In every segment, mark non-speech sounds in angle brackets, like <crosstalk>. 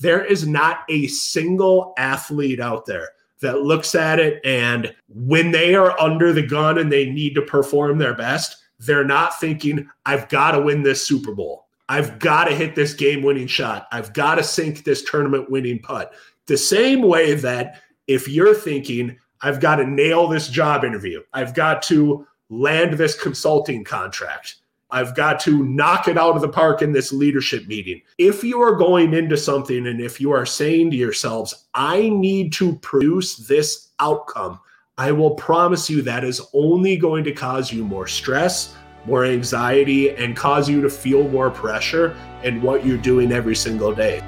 There is not a single athlete out there that looks at it and when they are under the gun and they need to perform their best, they're not thinking, I've got to win this Super Bowl. I've got to hit this game winning shot. I've got to sink this tournament winning putt. The same way that if you're thinking, I've got to nail this job interview, I've got to land this consulting contract, I've got to knock it out of the park in this leadership meeting. If you are going into something and if you are saying to yourselves, I need to produce this outcome, I will promise you that is only going to cause you more stress, more anxiety, and cause you to feel more pressure in what you're doing every single day.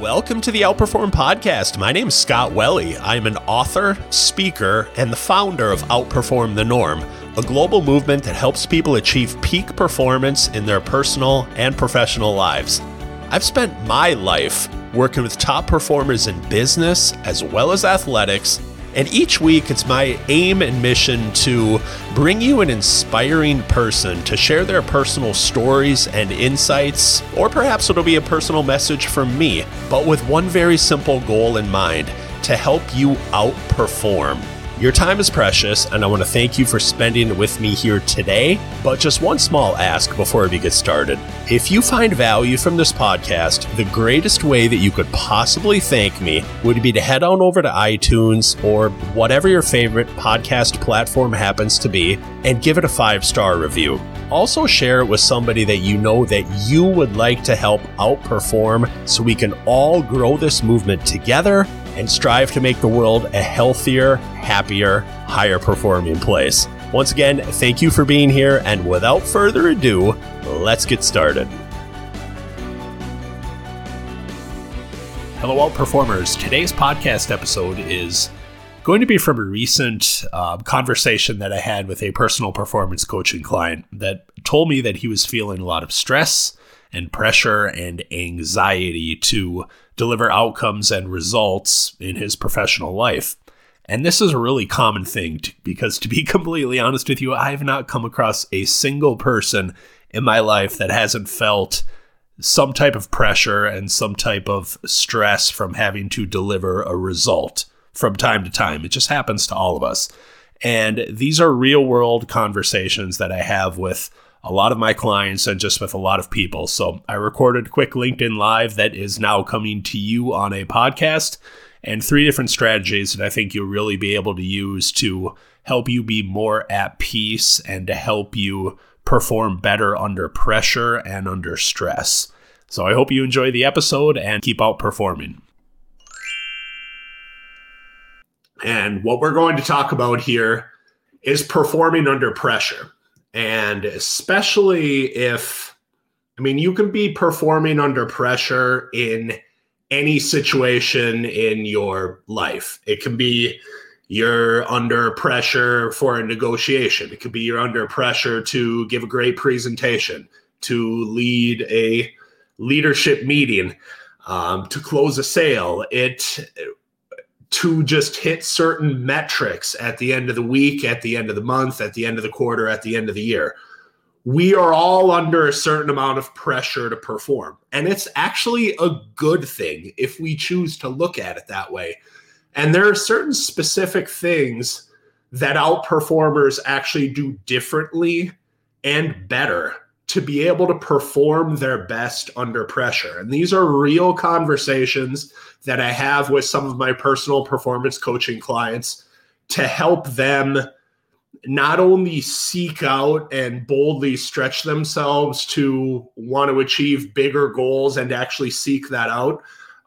Welcome to the Outperform Podcast. My name is Scott Welle. I'm an author, speaker, and the founder of Outperform the Norm a global movement that helps people achieve peak performance in their personal and professional lives. I've spent my life working with top performers in business as well as athletics. And each week, it's my aim and mission to bring you an inspiring person to share their personal stories and insights, or perhaps it'll be a personal message from me, but with one very simple goal in mind to help you outperform. Your time is precious, and I want to thank you for spending it with me here today. But just one small ask before we get started. If you find value from this podcast, the greatest way that you could possibly thank me would be to head on over to iTunes or whatever your favorite podcast platform happens to be and give it a five star review. Also, share it with somebody that you know that you would like to help outperform so we can all grow this movement together and strive to make the world a healthier, happier, higher performing place. Once again, thank you for being here, and without further ado, let's get started. Hello, outperformers. Today's podcast episode is going to be from a recent uh, conversation that I had with a personal performance coaching client that told me that he was feeling a lot of stress and pressure and anxiety to deliver outcomes and results in his professional life. And this is a really common thing to, because, to be <laughs> completely honest with you, I have not come across a single person in my life that hasn't felt some type of pressure and some type of stress from having to deliver a result from time to time. It just happens to all of us. And these are real world conversations that I have with a lot of my clients and just with a lot of people. So I recorded a quick LinkedIn Live that is now coming to you on a podcast and three different strategies that I think you'll really be able to use to help you be more at peace and to help you perform better under pressure and under stress. So I hope you enjoy the episode and keep outperforming. And what we're going to talk about here is performing under pressure. And especially if, I mean, you can be performing under pressure in any situation in your life. It can be you're under pressure for a negotiation, it could be you're under pressure to give a great presentation, to lead a leadership meeting, um, to close a sale. It to just hit certain metrics at the end of the week, at the end of the month, at the end of the quarter, at the end of the year. We are all under a certain amount of pressure to perform. And it's actually a good thing if we choose to look at it that way. And there are certain specific things that outperformers actually do differently and better to be able to perform their best under pressure. And these are real conversations that I have with some of my personal performance coaching clients to help them not only seek out and boldly stretch themselves to want to achieve bigger goals and actually seek that out,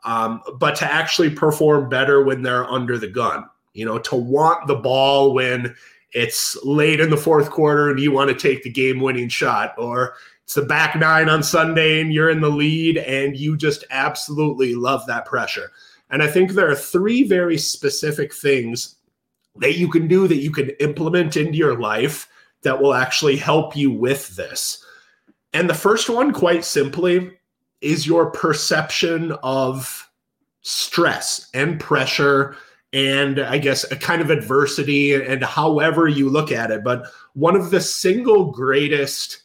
um, but to actually perform better when they're under the gun. You know, to want the ball when it's late in the fourth quarter and you want to take the game winning shot, or it's the back nine on Sunday and you're in the lead and you just absolutely love that pressure. And I think there are three very specific things that you can do that you can implement into your life that will actually help you with this. And the first one, quite simply, is your perception of stress and pressure and I guess a kind of adversity and however you look at it. But one of the single greatest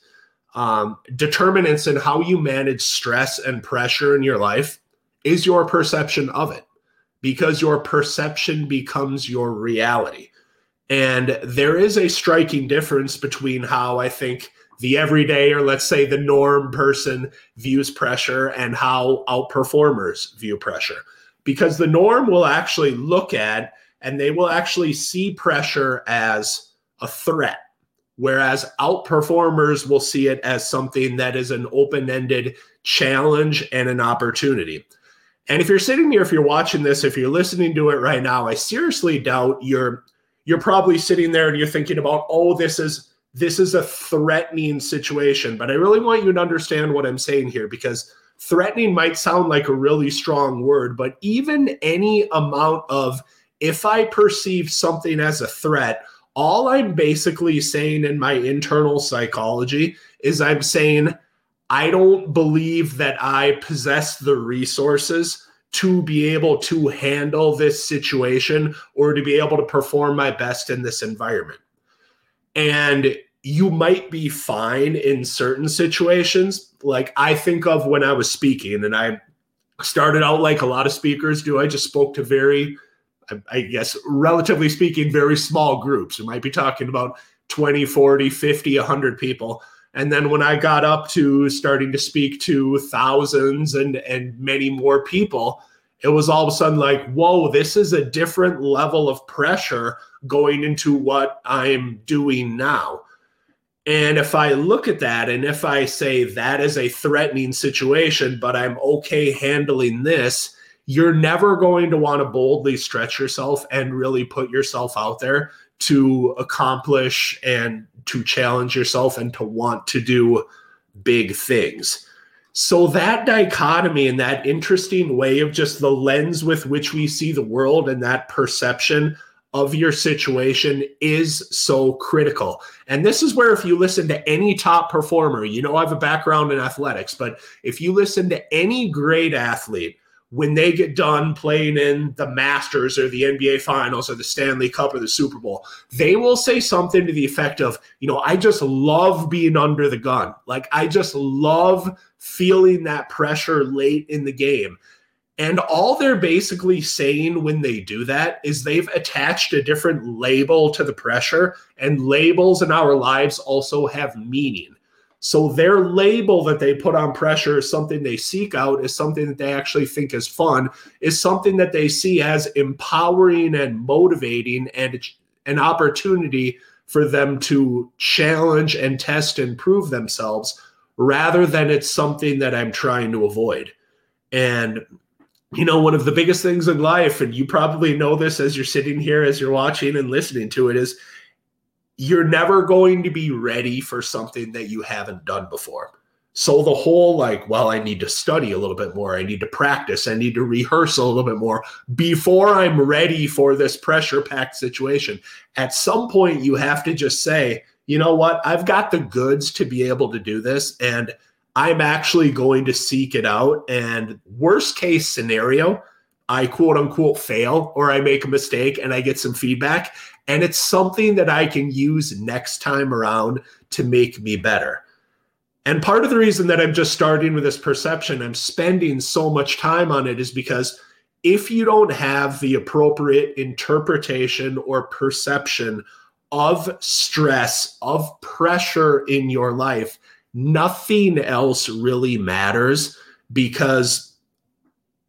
um, determinants in how you manage stress and pressure in your life is your perception of it because your perception becomes your reality. And there is a striking difference between how I think the everyday or let's say the norm person views pressure and how outperformers view pressure. Because the norm will actually look at and they will actually see pressure as a threat, whereas outperformers will see it as something that is an open ended challenge and an opportunity. And if you're sitting here, if you're watching this, if you're listening to it right now, I seriously doubt you're you're probably sitting there and you're thinking about, oh, this is this is a threatening situation. But I really want you to understand what I'm saying here because threatening might sound like a really strong word, but even any amount of if I perceive something as a threat, all I'm basically saying in my internal psychology is I'm saying I don't believe that I possess the resources to be able to handle this situation or to be able to perform my best in this environment. And you might be fine in certain situations. Like I think of when I was speaking, and I started out like a lot of speakers do. I just spoke to very, I guess, relatively speaking, very small groups. We might be talking about 20, 40, 50, 100 people. And then when I got up to starting to speak to thousands and and many more people, it was all of a sudden like, whoa, this is a different level of pressure going into what I'm doing now. And if I look at that and if I say that is a threatening situation, but I'm okay handling this, you're never going to want to boldly stretch yourself and really put yourself out there to accomplish and to challenge yourself and to want to do big things. So, that dichotomy and that interesting way of just the lens with which we see the world and that perception of your situation is so critical. And this is where, if you listen to any top performer, you know, I have a background in athletics, but if you listen to any great athlete, when they get done playing in the Masters or the NBA Finals or the Stanley Cup or the Super Bowl, they will say something to the effect of, you know, I just love being under the gun. Like, I just love feeling that pressure late in the game. And all they're basically saying when they do that is they've attached a different label to the pressure, and labels in our lives also have meaning. So their label that they put on pressure is something they seek out, is something that they actually think is fun, is something that they see as empowering and motivating and an opportunity for them to challenge and test and prove themselves rather than it's something that I'm trying to avoid. And you know, one of the biggest things in life, and you probably know this as you're sitting here, as you're watching and listening to it, is you're never going to be ready for something that you haven't done before. So the whole like, well, I need to study a little bit more. I need to practice. I need to rehearse a little bit more before I'm ready for this pressure packed situation. At some point, you have to just say, you know what? I've got the goods to be able to do this. And I'm actually going to seek it out. And worst case scenario, I quote unquote fail or I make a mistake and I get some feedback. And it's something that I can use next time around to make me better. And part of the reason that I'm just starting with this perception, I'm spending so much time on it, is because if you don't have the appropriate interpretation or perception of stress, of pressure in your life, nothing else really matters because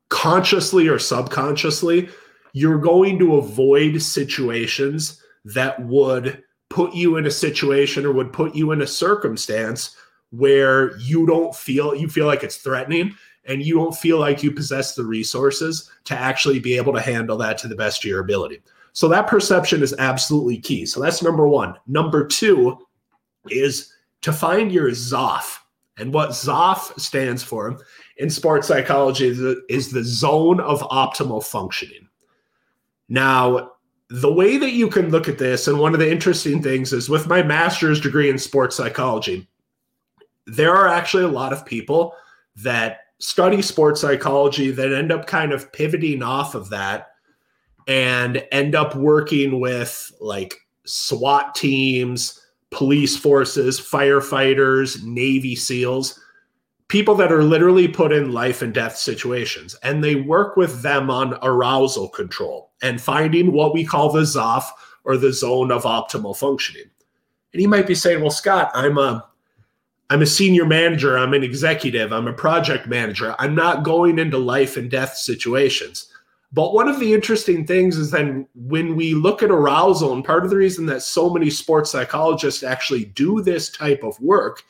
consciously or subconsciously, you're going to avoid situations that would put you in a situation or would put you in a circumstance where you don't feel you feel like it's threatening and you don't feel like you possess the resources to actually be able to handle that to the best of your ability. So that perception is absolutely key. So that's number 1. Number 2 is to find your ZOF. And what ZOF stands for in sports psychology is the, is the zone of optimal functioning. Now, the way that you can look at this, and one of the interesting things is with my master's degree in sports psychology, there are actually a lot of people that study sports psychology that end up kind of pivoting off of that and end up working with like SWAT teams, police forces, firefighters, Navy SEALs people that are literally put in life and death situations, and they work with them on arousal control and finding what we call the ZOF or the zone of optimal functioning. And you might be saying, well, Scott, I'm a I'm a senior manager, I'm an executive, I'm a project manager. I'm not going into life and death situations. But one of the interesting things is then when we look at arousal, and part of the reason that so many sports psychologists actually do this type of work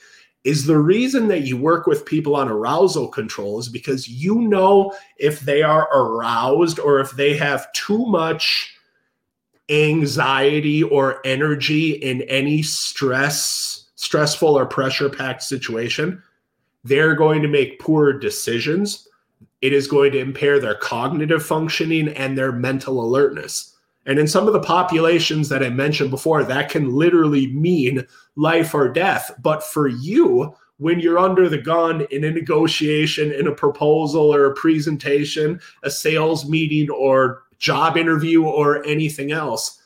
is the reason that you work with people on arousal control is because you know if they are aroused or if they have too much anxiety or energy in any stress stressful or pressure packed situation they're going to make poor decisions it is going to impair their cognitive functioning and their mental alertness and in some of the populations that I mentioned before, that can literally mean life or death. But for you, when you're under the gun in a negotiation, in a proposal or a presentation, a sales meeting or job interview or anything else,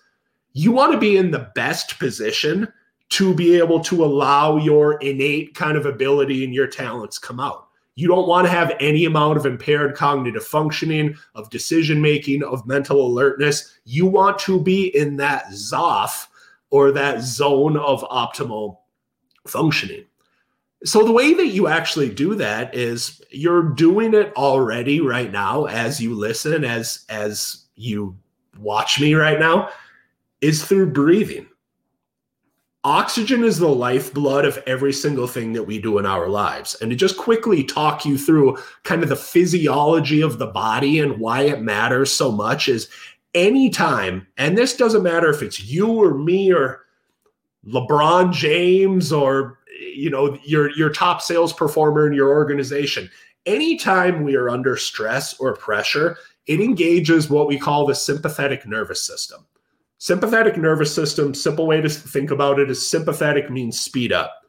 you want to be in the best position to be able to allow your innate kind of ability and your talents come out. You don't want to have any amount of impaired cognitive functioning, of decision making, of mental alertness. You want to be in that ZOF or that zone of optimal functioning. So, the way that you actually do that is you're doing it already right now as you listen, as, as you watch me right now, is through breathing oxygen is the lifeblood of every single thing that we do in our lives. And to just quickly talk you through kind of the physiology of the body and why it matters so much is anytime, and this doesn't matter if it's you or me or LeBron James or you know your your top sales performer in your organization anytime we are under stress or pressure it engages what we call the sympathetic nervous system Sympathetic nervous system, simple way to think about it is sympathetic means speed up.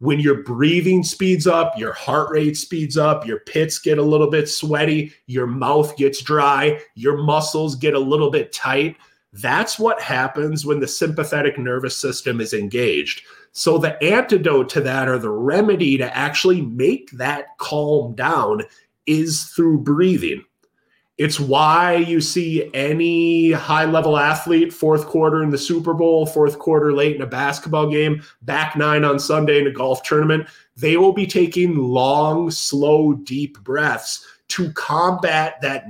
When your breathing speeds up, your heart rate speeds up, your pits get a little bit sweaty, your mouth gets dry, your muscles get a little bit tight. That's what happens when the sympathetic nervous system is engaged. So, the antidote to that or the remedy to actually make that calm down is through breathing. It's why you see any high level athlete, fourth quarter in the Super Bowl, fourth quarter late in a basketball game, back nine on Sunday in a golf tournament. They will be taking long, slow, deep breaths to combat that,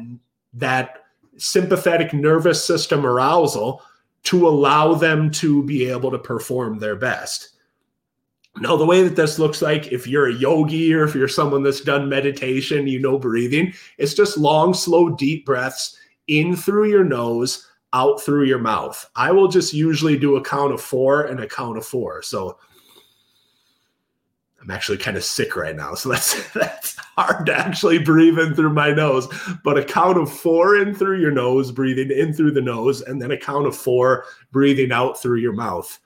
that sympathetic nervous system arousal to allow them to be able to perform their best. Now, the way that this looks like, if you're a yogi or if you're someone that's done meditation, you know breathing, it's just long, slow, deep breaths in through your nose, out through your mouth. I will just usually do a count of four and a count of four. So I'm actually kind of sick right now. So <laughs> that's that's hard to actually breathe in through my nose. But a count of four in through your nose, breathing in through the nose, and then a count of four breathing out through your mouth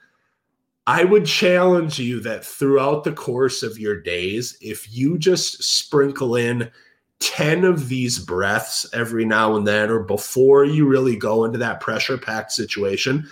I would challenge you that throughout the course of your days, if you just sprinkle in 10 of these breaths every now and then, or before you really go into that pressure packed situation,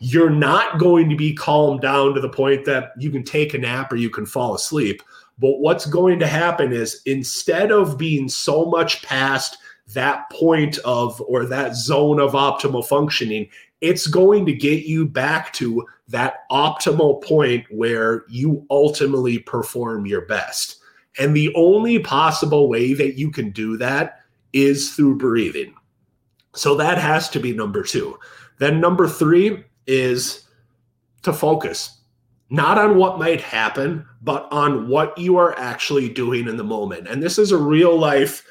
you're not going to be calmed down to the point that you can take a nap or you can fall asleep. But what's going to happen is instead of being so much past that point of or that zone of optimal functioning, it's going to get you back to that optimal point where you ultimately perform your best. And the only possible way that you can do that is through breathing. So that has to be number two. Then number three is to focus, not on what might happen, but on what you are actually doing in the moment. And this is a real life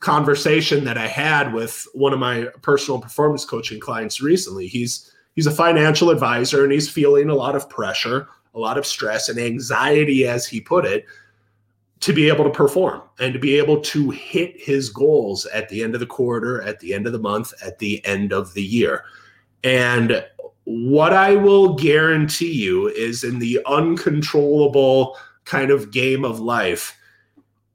conversation that I had with one of my personal performance coaching clients recently. He's he's a financial advisor and he's feeling a lot of pressure, a lot of stress and anxiety as he put it to be able to perform and to be able to hit his goals at the end of the quarter, at the end of the month, at the end of the year. And what I will guarantee you is in the uncontrollable kind of game of life,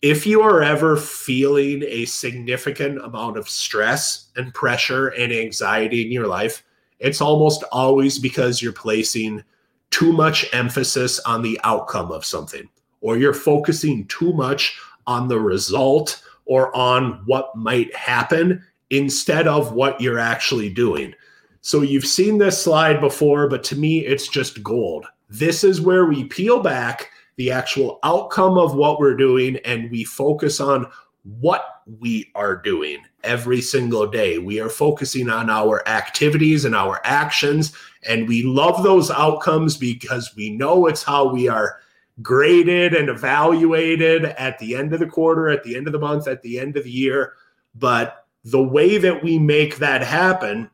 if you are ever feeling a significant amount of stress and pressure and anxiety in your life, it's almost always because you're placing too much emphasis on the outcome of something or you're focusing too much on the result or on what might happen instead of what you're actually doing. So you've seen this slide before, but to me, it's just gold. This is where we peel back the actual outcome of what we're doing and we focus on what we are doing every single day. We are focusing on our activities and our actions, and we love those outcomes because we know it's how we are graded and evaluated at the end of the quarter, at the end of the month, at the end of the year. But the way that we make that happen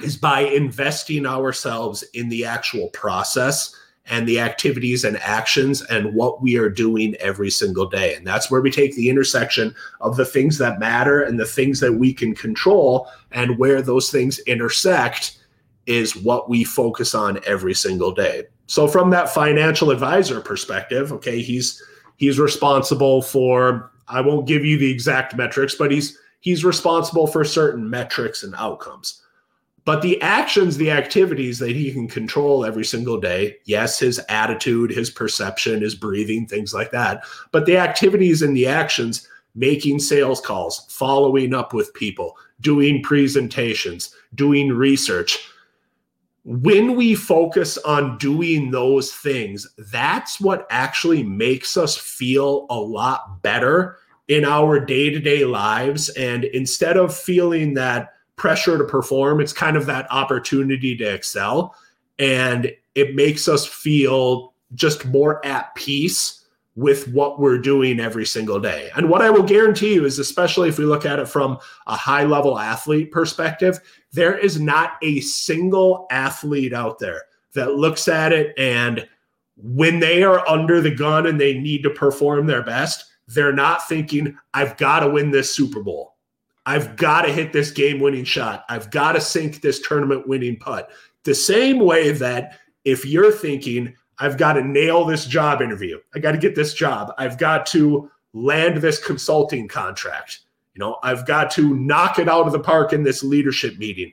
is by investing ourselves in the actual process and the activities and actions and what we are doing every single day. And that's where we take the intersection of the things that matter and the things that we can control and where those things intersect is what we focus on every single day. So from that financial advisor perspective, okay, he's he's responsible for I won't give you the exact metrics, but he's he's responsible for certain metrics and outcomes. But the actions, the activities that he can control every single day, yes, his attitude, his perception, his breathing, things like that. But the activities and the actions, making sales calls, following up with people, doing presentations, doing research. When we focus on doing those things, that's what actually makes us feel a lot better in our day to day lives. And instead of feeling that, pressure to perform. It's kind of that opportunity to excel. And it makes us feel just more at peace with what we're doing every single day. And what I will guarantee you is, especially if we look at it from a high level athlete perspective, there is not a single athlete out there that looks at it and when they are under the gun and they need to perform their best, they're not thinking, I've got to win this Super Bowl. I've got to hit this game winning shot. I've got to sink this tournament winning putt. The same way that if you're thinking, I've got to nail this job interview, I got to get this job, I've got to land this consulting contract, you know, I've got to knock it out of the park in this leadership meeting.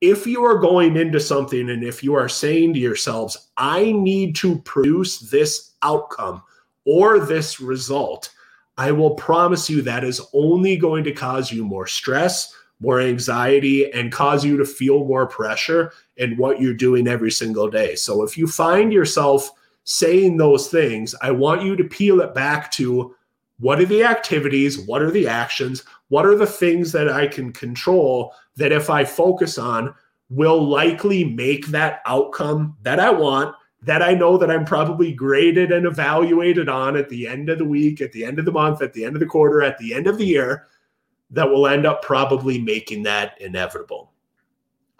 If you are going into something and if you are saying to yourselves, I need to produce this outcome or this result, I will promise you that is only going to cause you more stress, more anxiety, and cause you to feel more pressure in what you're doing every single day. So if you find yourself saying those things, I want you to peel it back to what are the activities? What are the actions? What are the things that I can control that if I focus on will likely make that outcome that I want that I know that I'm probably graded and evaluated on at the end of the week, at the end of the month, at the end of the quarter, at the end of the year, that will end up probably making that inevitable.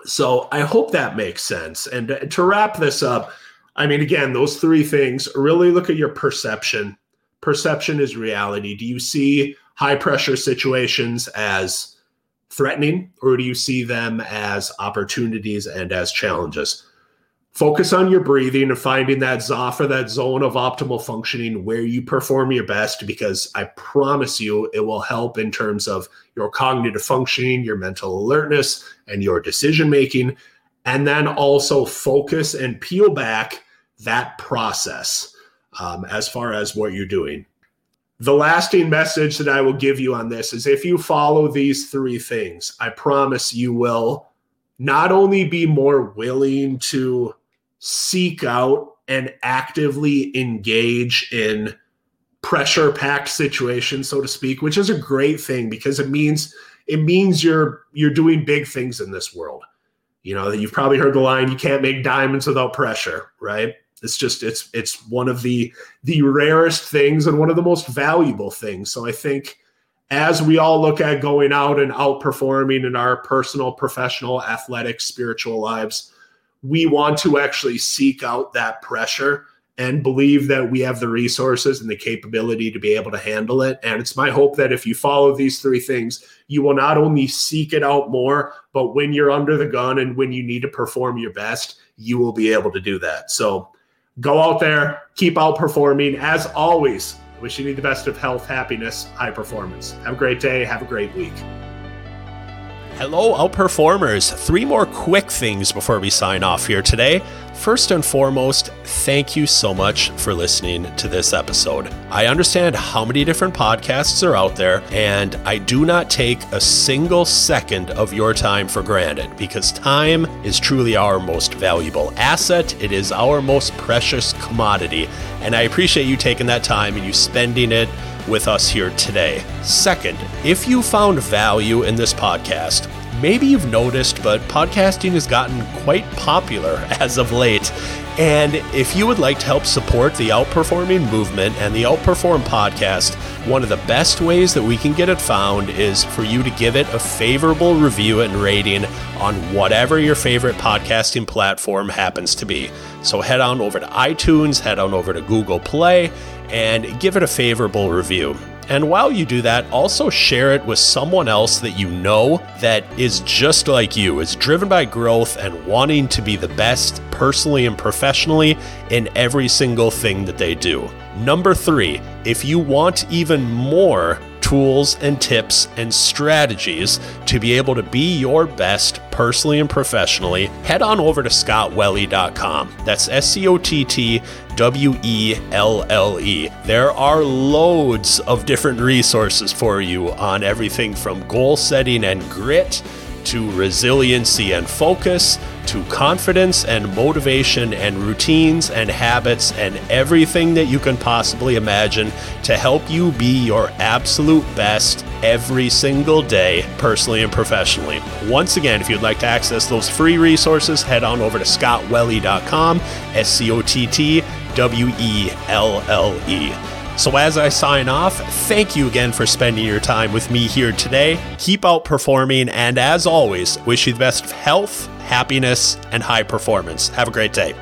So I hope that makes sense. And to wrap this up, I mean, again, those three things really look at your perception. Perception is reality. Do you see high pressure situations as threatening, or do you see them as opportunities and as challenges? Focus on your breathing and finding that ZOF or that zone of optimal functioning where you perform your best because I promise you it will help in terms of your cognitive functioning, your mental alertness, and your decision making. And then also focus and peel back that process um, as far as what you're doing. The lasting message that I will give you on this is if you follow these three things, I promise you will not only be more willing to seek out and actively engage in pressure packed situations so to speak which is a great thing because it means it means you're you're doing big things in this world. You know that you've probably heard the line you can't make diamonds without pressure right? It's just it's it's one of the the rarest things and one of the most valuable things. So i think as we all look at going out and outperforming in our personal professional athletic spiritual lives we want to actually seek out that pressure and believe that we have the resources and the capability to be able to handle it. And it's my hope that if you follow these three things, you will not only seek it out more, but when you're under the gun and when you need to perform your best, you will be able to do that. So go out there, keep outperforming. As always, I wish you the best of health, happiness, high performance. Have a great day. Have a great week. Hello, outperformers. Three more quick things before we sign off here today. First and foremost, thank you so much for listening to this episode. I understand how many different podcasts are out there, and I do not take a single second of your time for granted because time is truly our most valuable asset. It is our most precious commodity, and I appreciate you taking that time and you spending it with us here today. Second, if you found value in this podcast, maybe you've noticed, but podcasting has gotten quite popular <laughs> as of late. And if you would like to help support the Outperforming movement and the Outperform podcast, one of the best ways that we can get it found is for you to give it a favorable review and rating on whatever your favorite podcasting platform happens to be. So head on over to iTunes, head on over to Google Play, and give it a favorable review. And while you do that, also share it with someone else that you know that is just like you, is driven by growth and wanting to be the best personally and professionally in every single thing that they do. Number three, if you want even more tools and tips and strategies to be able to be your best personally and professionally, head on over to scottwelle.com. That's S C O T T W E L L E. There are loads of different resources for you on everything from goal setting and grit to resiliency and focus, to confidence and motivation and routines and habits and everything that you can possibly imagine to help you be your absolute best every single day, personally and professionally. Once again, if you'd like to access those free resources, head on over to scottwelle.com, S C O T T W E L L E. So, as I sign off, thank you again for spending your time with me here today. Keep outperforming, and as always, wish you the best of health, happiness, and high performance. Have a great day.